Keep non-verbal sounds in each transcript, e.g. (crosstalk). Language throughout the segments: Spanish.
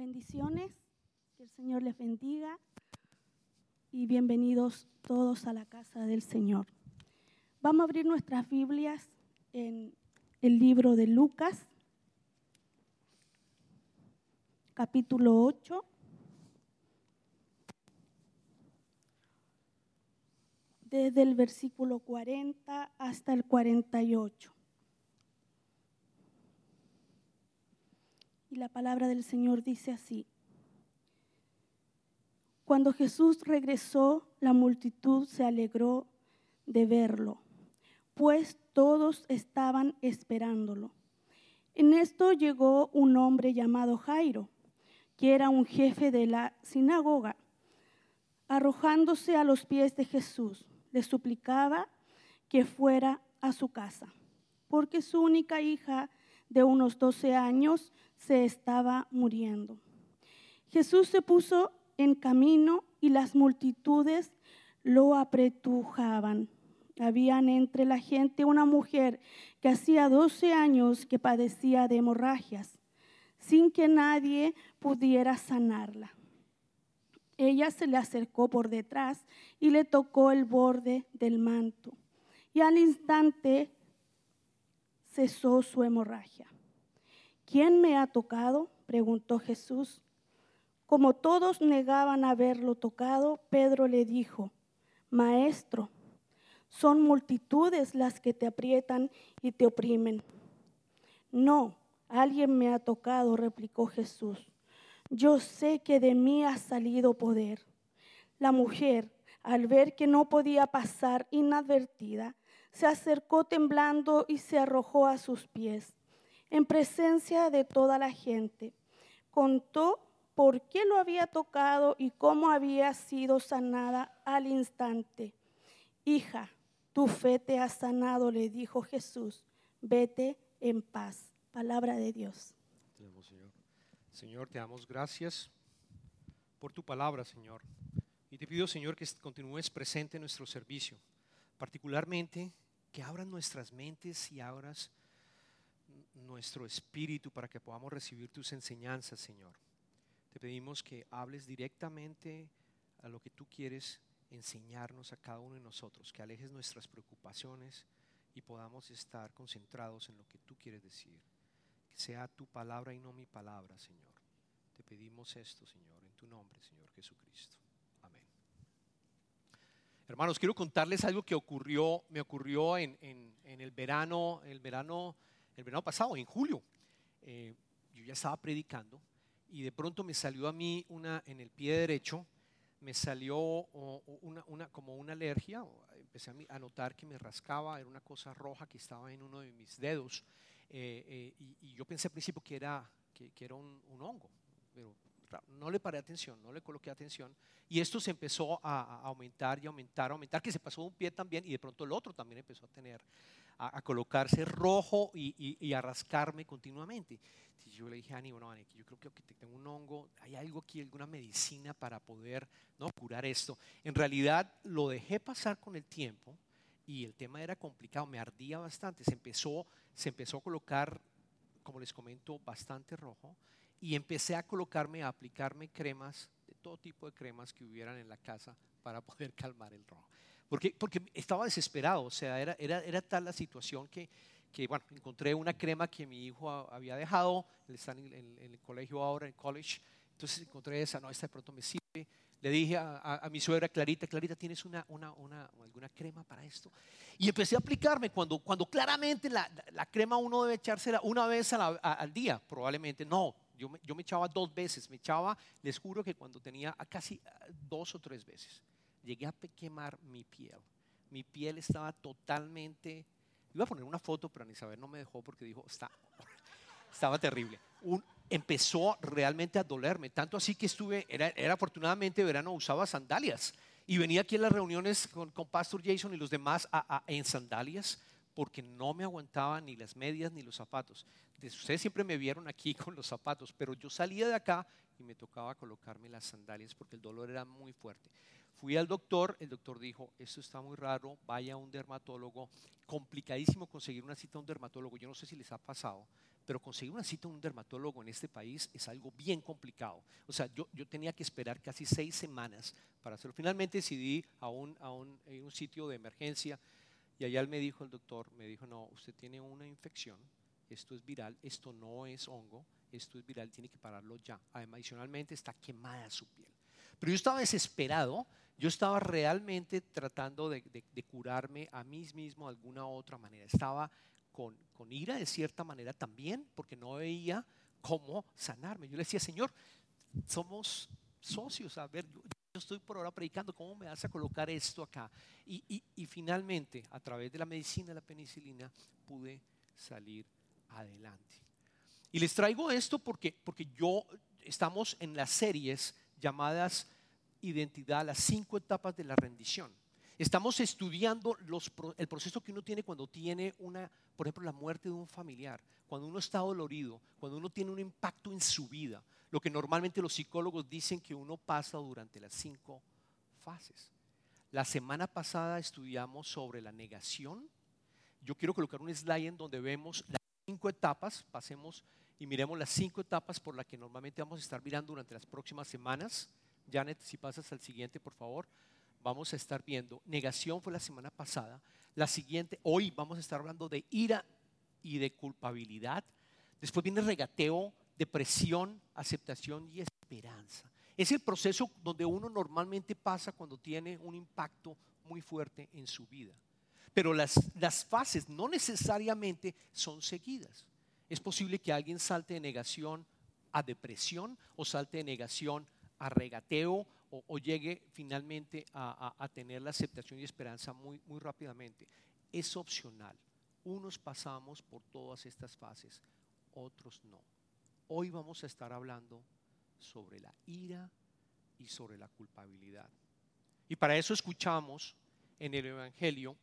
Bendiciones, que el Señor les bendiga y bienvenidos todos a la casa del Señor. Vamos a abrir nuestras Biblias en el libro de Lucas, capítulo 8. desde el versículo 40 hasta el 48. Y la palabra del Señor dice así. Cuando Jesús regresó, la multitud se alegró de verlo, pues todos estaban esperándolo. En esto llegó un hombre llamado Jairo, que era un jefe de la sinagoga. Arrojándose a los pies de Jesús, le suplicaba que fuera a su casa, porque su única hija de unos 12 años se estaba muriendo. Jesús se puso en camino y las multitudes lo apretujaban. Habían entre la gente una mujer que hacía 12 años que padecía de hemorragias, sin que nadie pudiera sanarla. Ella se le acercó por detrás y le tocó el borde del manto. Y al instante cesó su hemorragia. ¿Quién me ha tocado? preguntó Jesús. Como todos negaban haberlo tocado, Pedro le dijo, Maestro, son multitudes las que te aprietan y te oprimen. No, alguien me ha tocado, replicó Jesús. Yo sé que de mí ha salido poder. La mujer, al ver que no podía pasar inadvertida, se acercó temblando y se arrojó a sus pies, en presencia de toda la gente. Contó por qué lo había tocado y cómo había sido sanada al instante. Hija, tu fe te ha sanado, le dijo Jesús. Vete en paz. Palabra de Dios. Señor. Señor, te damos gracias por tu palabra, Señor. Y te pido, Señor, que continúes presente en nuestro servicio, particularmente que abras nuestras mentes y abras nuestro espíritu para que podamos recibir tus enseñanzas, Señor. Te pedimos que hables directamente a lo que tú quieres enseñarnos a cada uno de nosotros, que alejes nuestras preocupaciones y podamos estar concentrados en lo que tú quieres decir. Que sea tu palabra y no mi palabra, Señor. Te pedimos esto, Señor, en tu nombre, Señor Jesucristo. Hermanos, quiero contarles algo que ocurrió, me ocurrió en, el verano, el verano, pasado, en julio. Eh, yo ya estaba predicando y de pronto me salió a mí una en el pie derecho, me salió como una alergia, empecé a notar que me rascaba, era una cosa roja que estaba en uno de mis dedos, eh, eh, y, yo pensé al principio que era, un, hongo, pero no le paré atención, no le coloqué atención, y esto se empezó a, aumentar y aumentar, aumentar, que se pasó un pie también, y de pronto el otro también empezó a tener, a, colocarse rojo y, y, a rascarme continuamente. Y yo le dije a Ani, bueno, Ani, yo creo que tengo un hongo, hay algo aquí, alguna medicina para poder ¿no? curar esto. En realidad lo dejé pasar con el tiempo y el tema era complicado, me ardía bastante, se empezó, se empezó a colocar, como les comento, bastante rojo y empecé a colocarme, a aplicarme cremas, de todo tipo de cremas que hubieran en la casa para (laughs) poder calmar el rojo. Porque, porque estaba desesperado, o sea, era, era, era tal la situación que, que, bueno, encontré una crema que mi hijo había dejado, él está en, el colegio ahora, en college, entonces encontré esa, no, esta de pronto me sirve. Le dije a, a, mi suegra Clarita, Clarita, ¿tienes una, una, una, alguna crema para esto? Y empecé a aplicarme cuando, cuando claramente la, la crema uno debe echársela una vez al día, probablemente no, yo me, yo me, echaba dos veces, me echaba, les juro que cuando tenía casi dos o tres veces, llegué a quemar mi piel. Mi piel estaba totalmente, iba a poner una foto, pero ni saber no me dejó porque dijo, está, estaba terrible. Un, empezó realmente a dolerme, tanto así que estuve, era, era afortunadamente verano, usaba sandalias y venía aquí en las reuniones con, con Pastor Jason y los demás en sandalias porque no me aguantaba ni las medias ni los zapatos. Ustedes siempre me vieron aquí (laughs) con los zapatos, pero yo salía de acá y me tocaba colocarme las sandalias porque el dolor era muy fuerte. Fui al doctor, el doctor dijo, esto está muy raro, vaya a un dermatólogo. Complicadísimo conseguir una cita a un dermatólogo. Yo no sé si les ha pasado, pero conseguir una cita a un dermatólogo en este país es algo bien complicado. O sea, yo, yo tenía que esperar casi seis semanas para hacerlo. Finalmente decidí a un, a un, un sitio de emergencia y allá me dijo el doctor, me dijo, no, usted tiene una infección, esto es viral, esto no es hongo, esto es viral, tiene que pararlo ya. Además, adicionalmente está quemada su piel. Pero yo estaba desesperado, yo estaba realmente tratando de, de, curarme a mí mismo de alguna otra manera. Estaba con, con, ira de cierta manera también, porque no veía cómo sanarme. Yo le decía, Señor, somos socios, a ver, yo, yo estoy por ahora predicando, ¿cómo me vas a colocar esto acá? Y, y, y, finalmente, a través de la medicina la penicilina, pude salir adelante. Y les traigo esto porque, porque yo estamos en las series llamadas Identidad, las cinco etapas de la rendición. Estamos estudiando los, el proceso que uno tiene cuando tiene una, por ejemplo, la muerte de un familiar, cuando uno está dolorido, cuando uno tiene un impacto en su vida, lo que normalmente los psicólogos dicen que uno pasa durante las cinco fases. La semana pasada estudiamos sobre la negación. Yo quiero colocar un slide en donde vemos las cinco etapas, pasemos y miremos las cinco etapas por las que normalmente vamos a estar mirando durante las próximas semanas. Janet, si pasas al siguiente, por favor vamos a estar viendo. Negación fue la semana pasada. La siguiente, hoy vamos a estar hablando de ira y de culpabilidad. Después viene regateo, depresión, aceptación y esperanza. Es el proceso donde uno normalmente pasa cuando tiene un impacto muy fuerte en su vida. Pero las, las fases no necesariamente son seguidas. Es posible que alguien salte de negación a depresión o salte de negación a regateo o, llegue finalmente a, tener la aceptación y esperanza muy, muy rápidamente. Es opcional. Unos pasamos por todas estas fases, otros no. Hoy vamos a estar hablando sobre la ira y sobre la culpabilidad. Y para eso escuchamos en el Evangelio,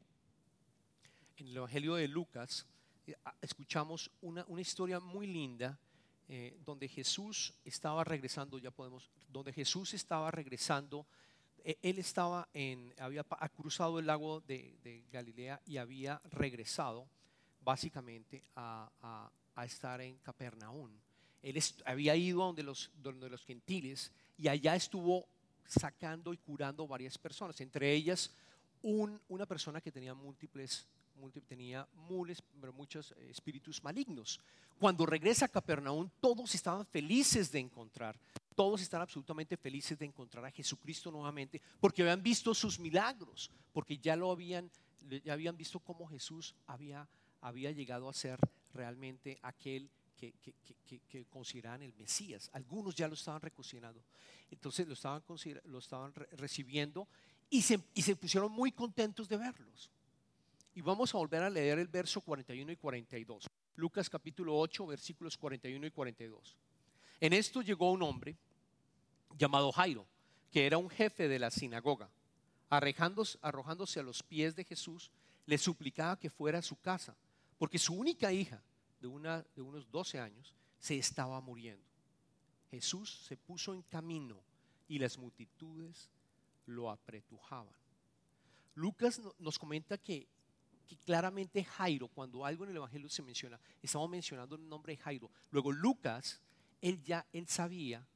en el Evangelio de Lucas, eh, escuchamos una, historia muy linda eh, donde Jesús estaba regresando, ya podemos, donde Jesús estaba regresando, eh, él estaba en, había cruzado el lago de, Galilea y había regresado básicamente a, estar en Capernaum. Él había ido donde los, donde los gentiles y allá estuvo sacando y curando varias personas, entre ellas una persona que tenía múltiples tenía mules, pero muchos eh, espíritus malignos. Cuando regresa a Capernaum, todos estaban felices de encontrar, todos están absolutamente felices de encontrar a Jesucristo nuevamente, porque habían visto sus milagros, porque ya lo habían, ya habían visto cómo Jesús había, había llegado a ser realmente aquel que, que, consideraban el Mesías. Algunos ya lo estaban reconsiderando. Entonces lo estaban, recibiendo y se, y se pusieron muy contentos de verlos. Y vamos a volver a leer el verso 41 y 42. Lucas capítulo 8, versículos 41 y 42. En esto llegó un hombre llamado Jairo, que era un jefe de la sinagoga. Arrojándose, arrojándose a los pies de Jesús, le suplicaba que fuera a su casa, porque su única hija, de, unos 12 años, se estaba muriendo. Jesús se puso en camino y las multitudes lo apretujaban. Lucas nos comenta que que claramente Jairo, cuando algo en el Evangelio se menciona, estamos mencionando el nombre de Jairo. Luego Lucas, él ya, él sabía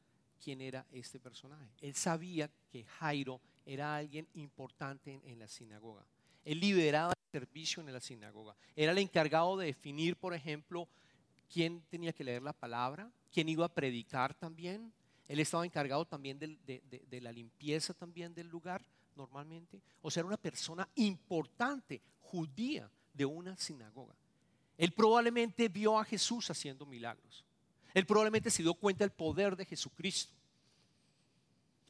quién era este personaje. Él sabía que Jairo era alguien importante en, la sinagoga. Él lideraba el servicio en la sinagoga. Era el encargado de definir, por ejemplo, quién tenía que leer la palabra, quién iba a predicar también. Él estaba encargado también de, de la limpieza también del lugar normalmente. O sea, era una persona importante, judía de una sinagoga. Él probablemente vio a Jesús haciendo milagros. Él probablemente se dio cuenta del poder de Jesucristo.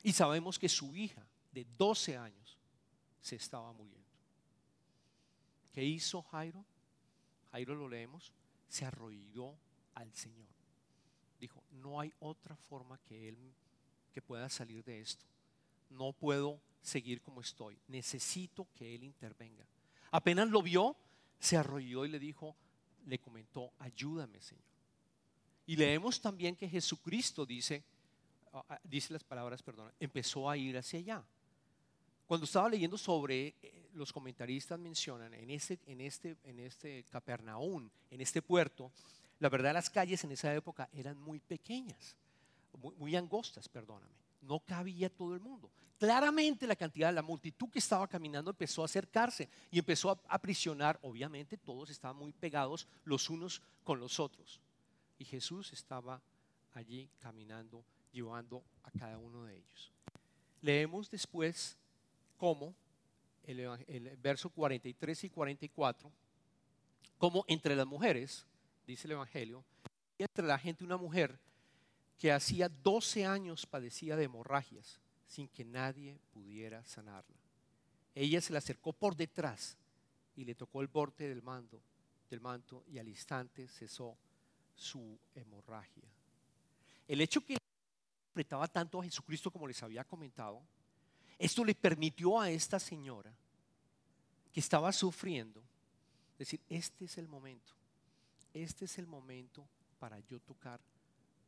Y sabemos que su hija de 12 años se estaba muriendo. ¿Qué hizo Jairo? Jairo lo leemos, se arrodilló al Señor. Dijo, no hay otra forma que él que pueda salir de esto. No puedo seguir como estoy. Necesito que él intervenga. Apenas lo vio, se arrolló y le dijo, le comentó, ayúdame Señor. Y leemos también que Jesucristo dice, ah, ah, dice las palabras, perdón, empezó a ir hacia allá. Cuando estaba leyendo sobre, eh, los comentaristas mencionan en este, en este, en este Capernaum, en este puerto, la verdad las calles en esa época eran muy pequeñas, muy, muy angostas, perdóname. No cabía todo el mundo. Claramente la cantidad, la multitud que estaba caminando empezó a acercarse y empezó a aprisionar. Obviamente todos estaban muy pegados los unos con los otros. Y Jesús estaba allí caminando, llevando a cada uno de ellos. Leemos después cómo, el, verso 43 y 44, como entre las mujeres, dice el Evangelio, entre la gente una mujer que hacía 12 años padecía de hemorragias sin que nadie pudiera sanarla. Ella se le acercó por detrás y le tocó el borde del manto, del manto y al instante cesó su hemorragia. El hecho que apretaba tanto a Jesucristo como les había comentado, esto le permitió a esta señora que estaba sufriendo decir, este es el momento, este es el momento para yo tocar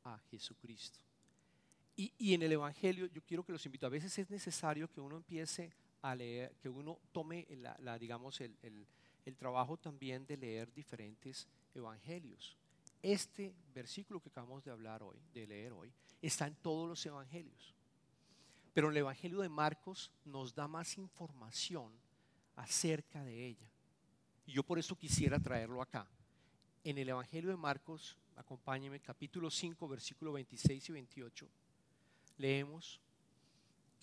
a Jesucristo. Y, en el Evangelio, yo quiero que los invito, a veces es necesario que uno empiece a leer, que uno tome la, digamos, el, el trabajo también de leer diferentes evangelios. Este versículo que acabamos de hablar hoy, de leer hoy, está en todos los evangelios. Pero el evangelio de Marcos nos da más información acerca de ella. Y yo por eso quisiera traerlo acá. En el evangelio de Marcos, acompáñeme, capítulo 5, versículo 26 y 28, leemos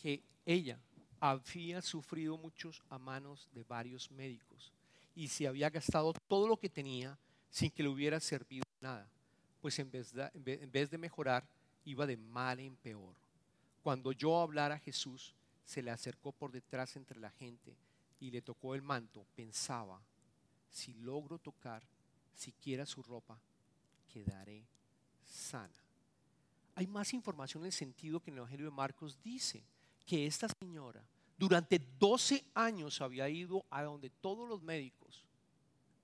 que ella había sufrido muchos a manos de varios médicos y se había gastado todo lo que tenía sin que le hubiera servido nada, pues en vez, de, en vez de mejorar, iba de mal en peor. Cuando yo hablara a Jesús, se le acercó por detrás entre la gente y le tocó el manto. Pensaba, si logro tocar siquiera su ropa, quedaré sana. Hay más información en el sentido que en el Evangelio de Marcos dice que esta señora durante 12 años había ido a donde todos los médicos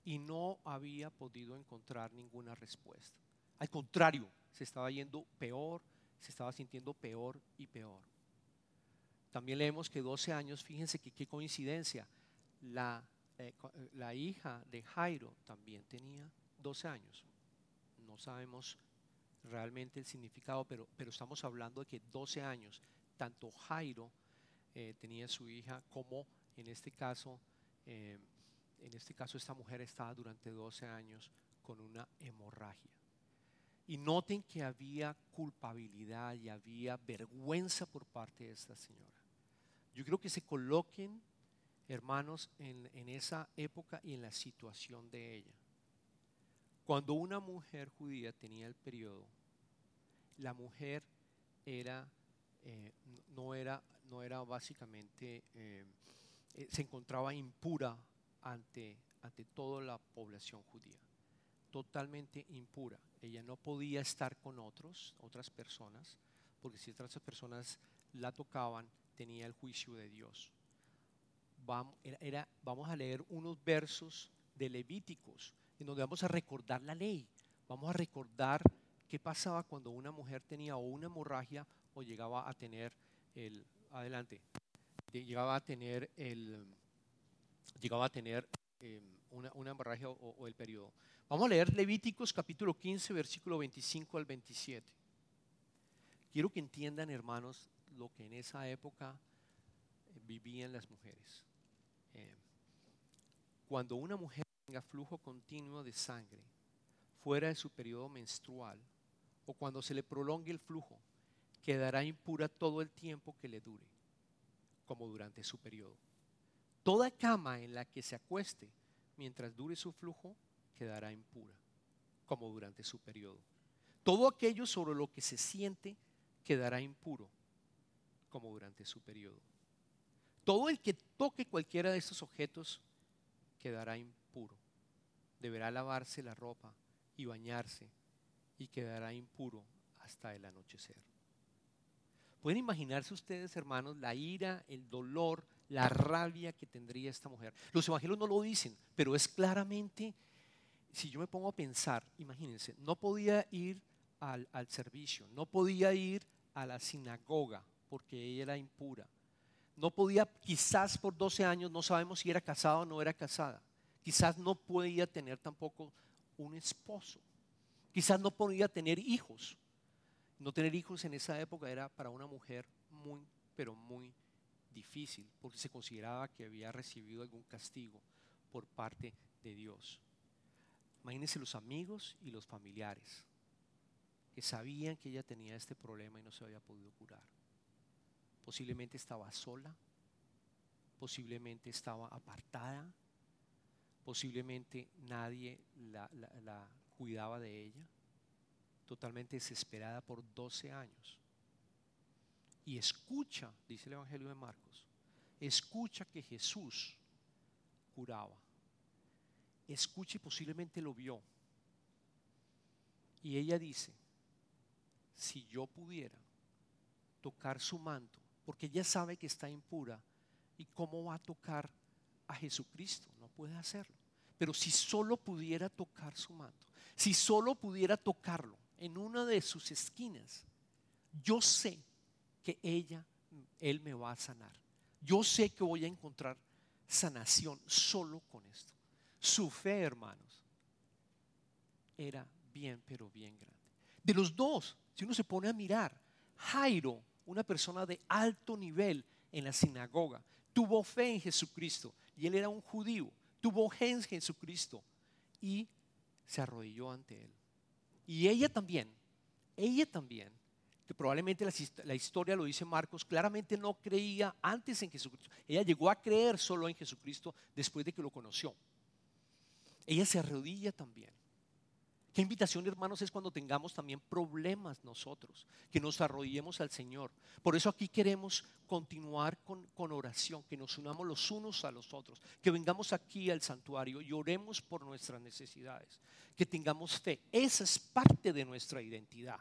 y no había podido encontrar ninguna respuesta. Al contrario, se estaba yendo peor, se estaba sintiendo peor y peor. También leemos que 12 años, fíjense que qué coincidencia, la, eh, eh, la hija de Jairo también tenía 12 años. No sabemos realmente el significado, pero, pero estamos hablando de que 12 años, tanto Jairo eh, tenía su hija como en este caso en este caso esta mujer estaba durante 12 años con una hemorragia. Y noten que había culpabilidad y había vergüenza por parte de esta señora. Yo creo que se coloquen, hermanos, en, esa época y en la situación de ella. Cuando una mujer judía tenía el periodo, la mujer era, eh, no, era, no era básicamente, eh, eh, se encontraba impura ante, ante toda la población judía, totalmente impura. Ella no podía estar con otros, otras personas, porque si otras personas la tocaban, tenía el juicio de Dios. Vamos, era, vamos a leer unos versos de Levíticos, en donde vamos a recordar la ley, vamos a recordar qué pasaba cuando una mujer tenía o una hemorragia o llegaba a tener el, adelante, llegaba a tener el, llegaba a tener em, una, una, hemorragia o, el periodo. Vamos a leer Levíticos capítulo 15, versículo 25 al 27. Quiero que entiendan, hermanos, lo que en esa época eh, vivían las mujeres. Em, cuando una mujer tenga flujo continuo de sangre fuera de su periodo menstrual o cuando se le prolongue el flujo, quedará impura todo el tiempo que le dure, como durante su periodo. Toda cama en la que se acueste mientras dure su flujo quedará impura, como durante su periodo. Todo aquello sobre lo que se siente quedará impuro, como durante su periodo. Todo el que toque cualquiera de estos objetos quedará impuro. Deberá lavarse la ropa y bañarse y quedará impuro hasta el anochecer. Pueden imaginarse ustedes, hermanos, la ira, el dolor, la rabia que tendría esta mujer. Los evangelios no lo dicen, pero es claramente, si yo me pongo a pensar, imagínense, no podía ir al, servicio, no podía ir a la sinagoga porque ella era impura. No podía, quizás por 12 años, no sabemos si era casada o no era casada. Quizás no podía tener tampoco un esposo. Quizás no podía tener hijos. No tener hijos en esa época era para una mujer muy, pero muy difícil, porque se consideraba que había recibido algún castigo por parte de Dios. Imagínense los amigos y los familiares que sabían que ella tenía este problema y no se había podido curar. Posiblemente estaba sola, posiblemente estaba apartada, posiblemente nadie la, cuidaba de ella, totalmente desesperada por 12 años. Y escucha, dice el Evangelio de Marcos, escucha que Jesús curaba. Escucha y posiblemente lo vio. Y ella dice, si yo pudiera tocar su manto, porque ella sabe que está impura, ¿y cómo va a tocar a Jesucristo? No puede hacerlo. Pero si solo pudiera tocar su manto, si solo pudiera tocarlo en una de sus esquinas, yo sé que ella, él me va a sanar. Yo sé que voy a encontrar sanación solo con esto. Su fe, hermanos, era bien, pero bien grande. De los dos, si uno se pone a mirar, Jairo, una persona de alto nivel en la sinagoga, tuvo fe en Jesucristo y él era un judío, tuvo fe en Jesucristo y se arrodilló ante él. Y ella también, ella también, que probablemente la, la, historia lo dice Marcos, claramente no creía antes en Jesucristo. Ella llegó a creer solo en Jesucristo después de que lo conoció. Ella se arrodilla también. Qué invitación, hermanos, es cuando tengamos también problemas nosotros, que nos arrodillemos al Señor. Por eso aquí queremos continuar con, con, oración, que nos unamos los unos a los otros, que vengamos aquí al santuario y oremos por nuestras necesidades, que tengamos fe. Esa es parte de nuestra identidad.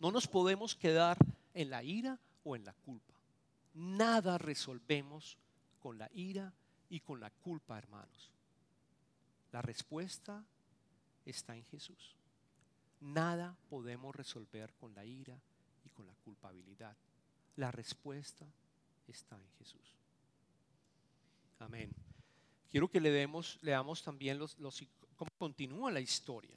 No nos podemos quedar en la ira o en la culpa. Nada resolvemos con la ira y con la culpa, hermanos. La respuesta está en Jesús. Nada podemos resolver con la ira y con la culpabilidad. La respuesta está en Jesús. Amén. Quiero que le demos, leamos también los, cómo continúa la historia.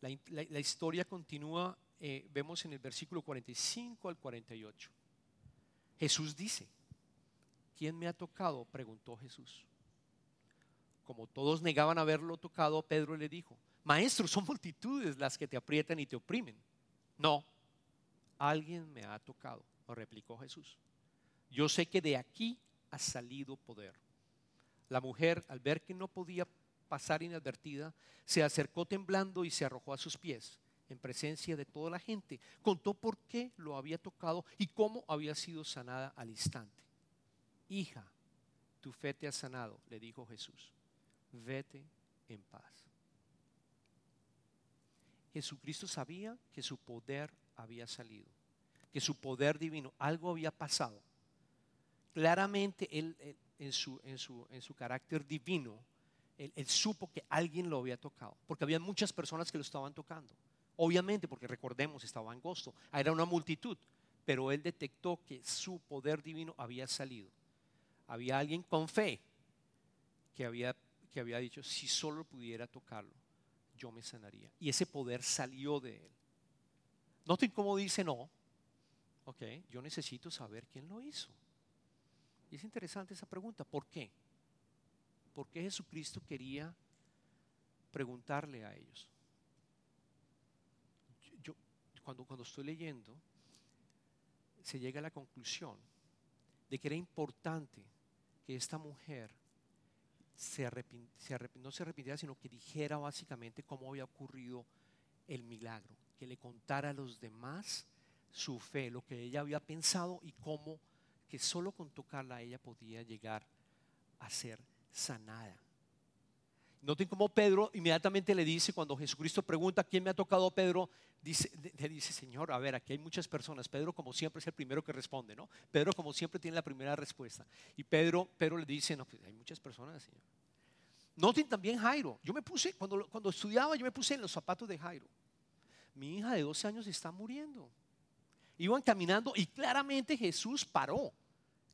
La, historia continúa, eh, vemos en el versículo 45 al 48. Jesús dice, ¿quién me ha tocado? preguntó Jesús. Como todos negaban haberlo tocado, Pedro le dijo, Maestro, son multitudes las que te aprietan y te oprimen. No, alguien me ha tocado, replicó Jesús. Yo sé que de aquí ha salido poder. La mujer, al ver que no podía pasar inadvertida, se acercó temblando y se arrojó a sus pies en presencia de toda la gente. Contó por qué lo había tocado y cómo había sido sanada al instante. Hija, tu fe te ha sanado, le dijo Jesús vete en paz. Jesucristo sabía que su poder había salido, que su poder divino, algo había pasado. Claramente él, en, su, en, su, en, su, carácter divino, él, supo que alguien lo había tocado, porque había muchas personas que lo estaban tocando. Obviamente, porque recordemos, estaba angosto, era una multitud, pero él detectó que su poder divino había salido. Había alguien con fe que había que había dicho, si solo pudiera tocarlo, yo me sanaría. Y ese poder salió de él. Noten cómo dice no. Ok, yo necesito saber quién lo hizo. Y es interesante esa pregunta. ¿Por qué? ¿Por qué Jesucristo quería preguntarle a ellos? Yo, cuando, cuando estoy leyendo, se llega a la conclusión de que era importante que esta mujer no se arrepintiera, sino que dijera básicamente cómo había ocurrido el milagro, que le contara a los demás su fe, lo que ella había pensado y cómo que solo con tocarla ella podía llegar a ser sanada. Noten cómo Pedro inmediatamente le dice, cuando Jesucristo pregunta quién me ha tocado, Pedro dice, le dice, Señor, a ver, aquí hay muchas personas. Pedro como siempre es el primero que responde, ¿no? Pedro como siempre tiene la primera respuesta. Y Pedro, Pedro le dice, no, pues hay muchas personas, Señor. Noten también Jairo. Yo me puse, cuando, cuando estudiaba, yo me puse en los zapatos de Jairo. Mi hija de 12 años está muriendo. Iban caminando y claramente Jesús paró.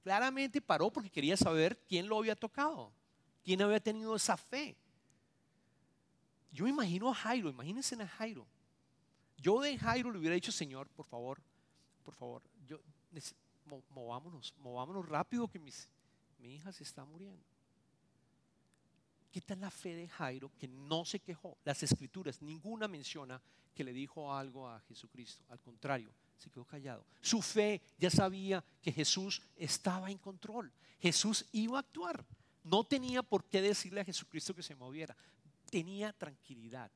Claramente paró porque quería saber quién lo había tocado, quién había tenido esa fe. Yo me imagino a Jairo, imagínense a Jairo. Yo de Jairo le hubiera dicho, Señor, por favor, por favor, movámonos, movámonos rápido que mi hija se está muriendo. ¿Qué tal la fe de Jairo que no se quejó? Las escrituras, ninguna menciona que le dijo algo a Jesucristo. Al contrario, se quedó callado. Su fe ya sabía que Jesús estaba en control. Jesús iba a actuar. No tenía por qué decirle a Jesucristo que se moviera. Tenía tranquilidad.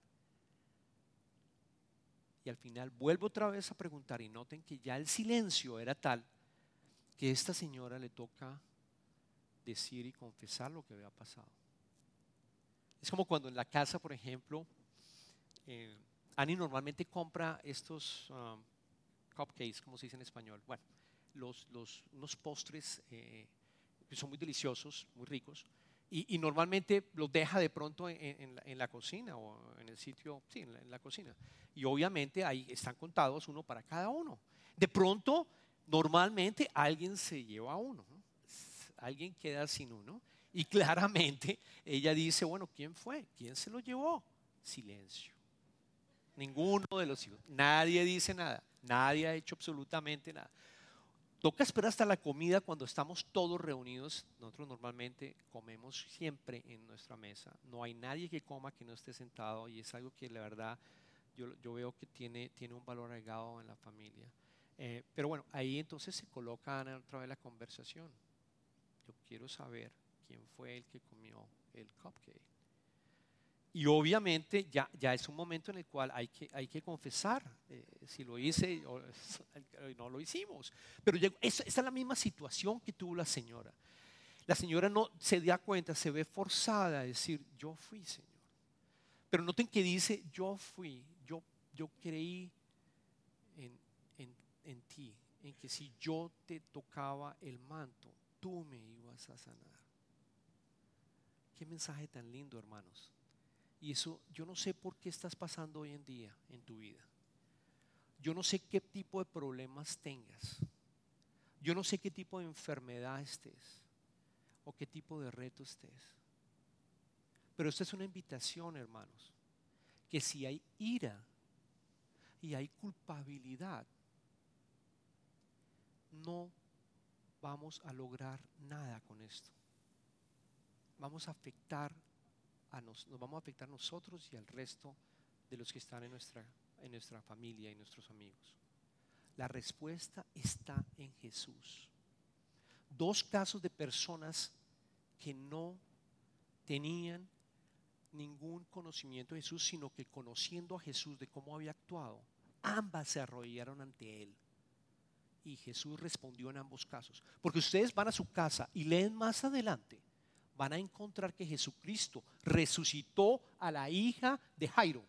Y al final vuelvo otra vez a preguntar y noten que ya el silencio era tal que esta señora le toca decir y confesar lo que había pasado. Es como cuando en la casa, por ejemplo, eh, Annie normalmente compra estos um, cupcakes, como se dice en español. Bueno, los, los, unos postres eh, que son muy deliciosos, muy ricos, y, normalmente los deja de pronto en, la, cocina o en el sitio, sí, en la, en la, cocina. Y obviamente ahí están contados uno para cada uno. De pronto, normalmente alguien se lleva uno, alguien queda sin uno. Y (laughs) claramente ella dice, bueno, ¿quién fue? ¿Quién se lo llevó? Silencio. Ninguno de los hijos. Nadie dice nada. Nadie ha hecho absolutamente nada. Toca esperar hasta la comida cuando estamos todos reunidos. Nosotros normalmente comemos siempre en nuestra mesa. No hay nadie que coma que no esté sentado y es algo que la verdad yo, yo veo que tiene, tiene un valor agregado en la familia. Eh, pero bueno, ahí entonces se coloca otra vez la conversación. Yo quiero saber quién fue el que comió el cupcake. Y obviamente ya, ya es un momento en el cual hay que, hay que confesar eh, si lo hice o (laughs) no lo hicimos. Pero esa, es la misma situación que tuvo la señora. La señora no se da cuenta, se ve forzada a decir, yo fui, Señor. Pero noten que dice, yo fui, yo, yo creí en, en, en ti, en que si yo te tocaba el manto, tú me ibas a sanar. Qué mensaje tan lindo, hermanos. Y eso, yo no sé por qué estás pasando hoy en día en tu vida. Yo no sé qué tipo de problemas tengas. Yo no sé qué tipo de enfermedad estés o qué tipo de reto estés. Pero esta es una invitación, hermanos, que si hay ira y hay culpabilidad, no vamos a lograr nada con esto vamos a afectar nos, nos vamos a afectar nosotros y al resto de los que están en nuestra, en nuestra familia y nuestros amigos. La respuesta está en Jesús. Dos casos de personas que no tenían ningún conocimiento de Jesús, sino que conociendo a Jesús de cómo había actuado, ambas se arrodillaron ante Él. Y Jesús respondió en ambos casos. Porque ustedes van a su casa y leen más adelante van a encontrar que Jesucristo resucitó a la hija de Jairo.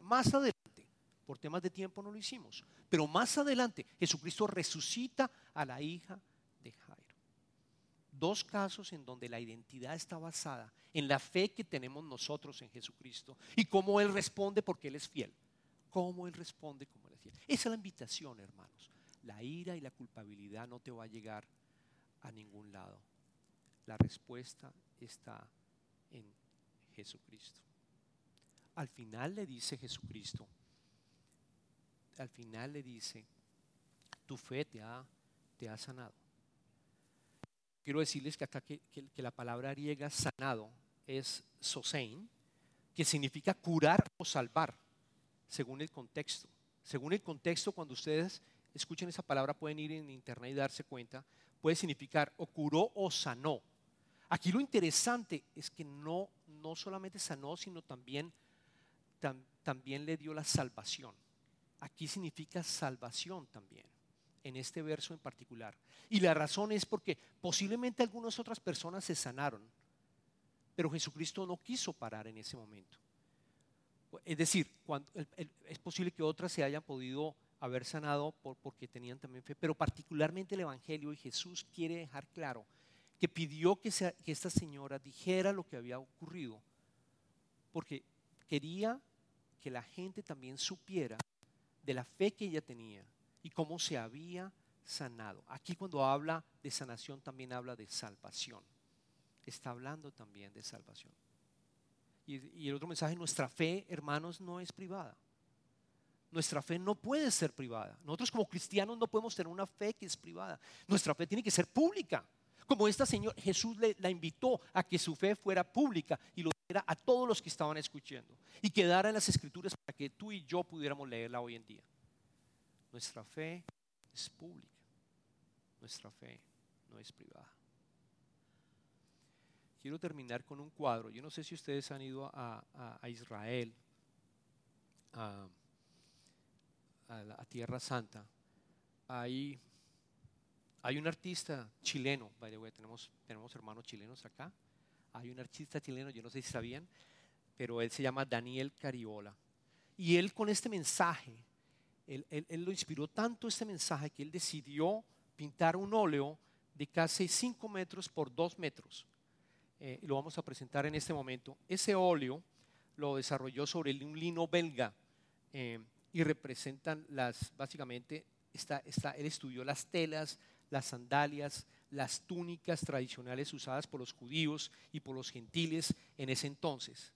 Más adelante, por temas de tiempo no lo hicimos, pero más adelante Jesucristo resucita a la hija de Jairo. Dos casos en donde la identidad está basada en la fe que tenemos nosotros en Jesucristo y cómo Él responde porque Él es fiel. Cómo Él responde como Él es fiel. Esa es la invitación, hermanos. La ira y la culpabilidad no te va a llegar a ningún lado. La respuesta está en Jesucristo. Al final le dice Jesucristo, al final le dice, tu fe te ha, te ha sanado. Quiero decirles que acá que, la palabra griega sanado es sosein, que significa curar o salvar, según el contexto. Según el contexto, cuando ustedes escuchen esa palabra, pueden ir en internet y darse cuenta, puede significar o curó o sanó Aquí lo interesante es que no, no solamente sanó, sino también, también le dio la salvación. Aquí significa salvación también, en este verso en particular. Y la razón es porque posiblemente algunas otras personas se sanaron, pero Jesucristo no quiso parar en ese momento. Es decir, cuando, es posible que otras se hayan podido haber sanado por, porque tenían también fe, pero particularmente el Evangelio y Jesús quiere dejar claro que pidió que, esta señora dijera lo que había ocurrido, porque quería que la gente también supiera de la fe que ella tenía y cómo se había sanado. Aquí cuando habla de sanación también habla de salvación. Está hablando también de salvación. Y, el otro mensaje, nuestra fe, hermanos, no es privada. Nuestra fe no puede ser privada. Nosotros como cristianos no podemos tener una fe que es privada. Nuestra fe tiene que ser pública. Como esta señora, Jesús la invitó a que su fe fuera pública y lo diera a todos los que estaban escuchando. Y quedara en las escrituras para que tú y yo pudiéramos leerla hoy en día. Nuestra fe es pública. Nuestra fe no es privada. Quiero terminar con un cuadro. Yo no sé si ustedes han ido a, Israel, a, la Tierra Santa. Hay, hay un artista chileno, by the way, tenemos, tenemos hermanos chilenos acá. Hay un artista chileno, yo no sé si sabían, pero él se llama Daniel Cariola. Y él con este mensaje, él, él, lo inspiró tanto este mensaje que él decidió pintar un óleo de casi 5 metros por 2 metros. Eh, lo vamos a presentar en este momento. Ese óleo lo desarrolló sobre un lino belga eh, y representan las, básicamente, está, está, él estudió las telas, las sandalias, las túnicas tradicionales usadas por los judíos y por los gentiles en ese entonces.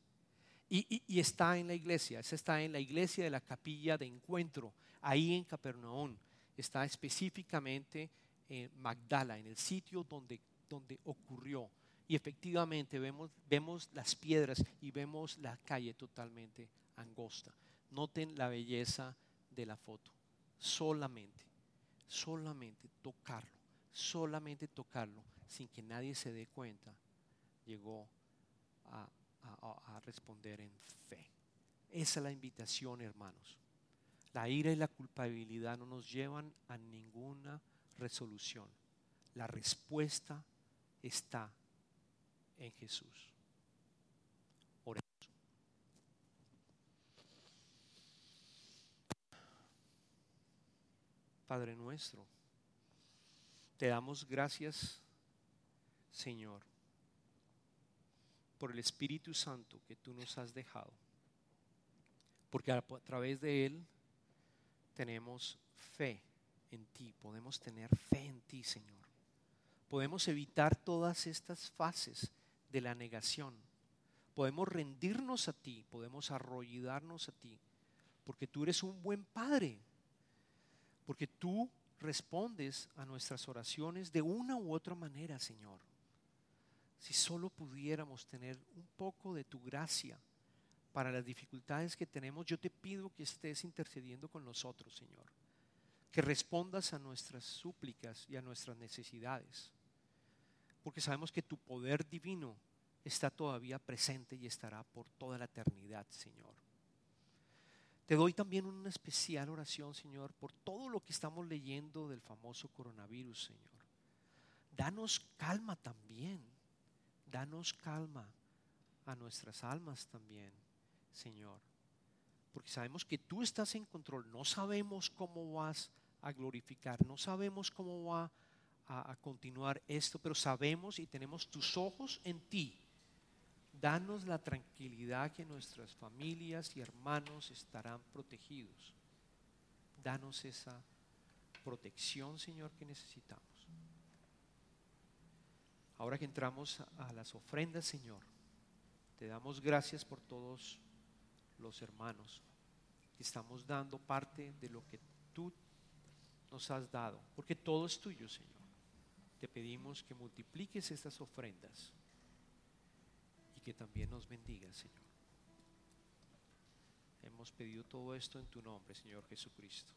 Y, está en la iglesia, está en la iglesia de la capilla de encuentro, ahí en Capernaum. Está específicamente en Magdala, en el sitio donde, donde ocurrió y efectivamente vemos, vemos las piedras y vemos la calle totalmente angosta. Noten la belleza de la foto. Solamente, solamente tocarlo, solamente tocarlo, sin que nadie se dé cuenta, llegó a, responder en fe. Esa es la invitación, hermanos. La ira y la culpabilidad no nos llevan a ninguna resolución. La respuesta está en Jesús. Oremos. Padre nuestro, te damos gracias, Señor, por el Espíritu Santo que tú nos has dejado, porque a través de Él tenemos fe en ti, podemos tener fe en ti, Señor. Podemos evitar todas estas fases de la negación. Podemos rendirnos a ti, podemos arrollarnos a ti, porque tú eres un buen padre, porque tú respondes a nuestras oraciones de una u otra manera, Señor. Si solo pudiéramos tener un poco de tu gracia para las dificultades que tenemos, yo te pido que estés intercediendo con nosotros, Señor. Que respondas a nuestras súplicas y a nuestras necesidades porque sabemos que tu poder divino está todavía presente y estará por toda la eternidad, Señor. Te doy también una especial oración, Señor, por todo lo que estamos leyendo del famoso coronavirus, Señor. Danos calma también. Danos calma a nuestras almas también, Señor. Porque sabemos que tú estás en control. No sabemos cómo vas a glorificar. No sabemos cómo va a continuar esto, pero sabemos y tenemos tus ojos en ti. Danos la tranquilidad que nuestras familias y hermanos estarán protegidos. Danos esa protección, Señor, que necesitamos. Ahora que entramos a las ofrendas, Señor, te damos gracias por todos los hermanos que estamos dando parte de lo que tú nos has dado, porque todo es tuyo, Señor te pedimos que multipliques estas ofrendas que también nos bendigas, Señor. Hemos pedido todo esto en tu nombre, Señor Jesucristo.